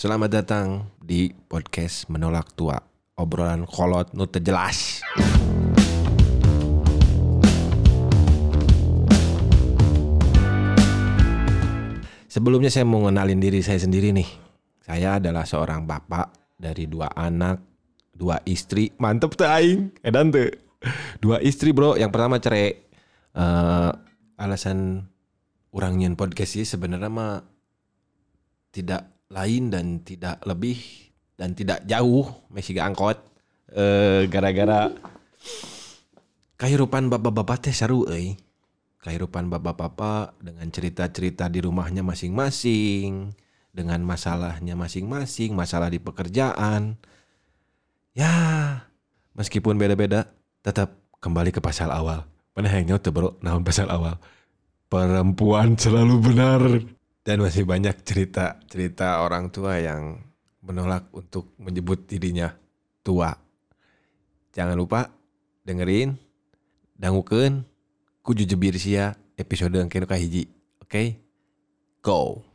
Selamat datang di podcast Menolak Tua. Obrolan kolot nu jelas. Sebelumnya saya mau ngenalin diri saya sendiri nih. Saya adalah seorang bapak dari dua anak, dua istri. Mantep tuh aing. Edan tuh. Dua istri bro. Yang pertama cerai. Eh, alasan orang nyen podcast sih sebenarnya mah tidak lain dan tidak lebih dan tidak jauh masih gak angkot eh gara-gara kehidupan bapak-bapak teh seru euy. Kehidupan bapak-bapak dengan cerita-cerita di rumahnya masing-masing dengan masalahnya masing-masing masalah di pekerjaan. Ya meskipun beda-beda tetap kembali ke pasal awal. Mana yang tuh bro? Naon pasal awal? Perempuan selalu benar dan masih banyak cerita-cerita orang tua yang menolak untuk menyebut dirinya tua. Jangan lupa dengerin dangukeun kuju jebir sia episode yang kenu kahiji. Oke? Go.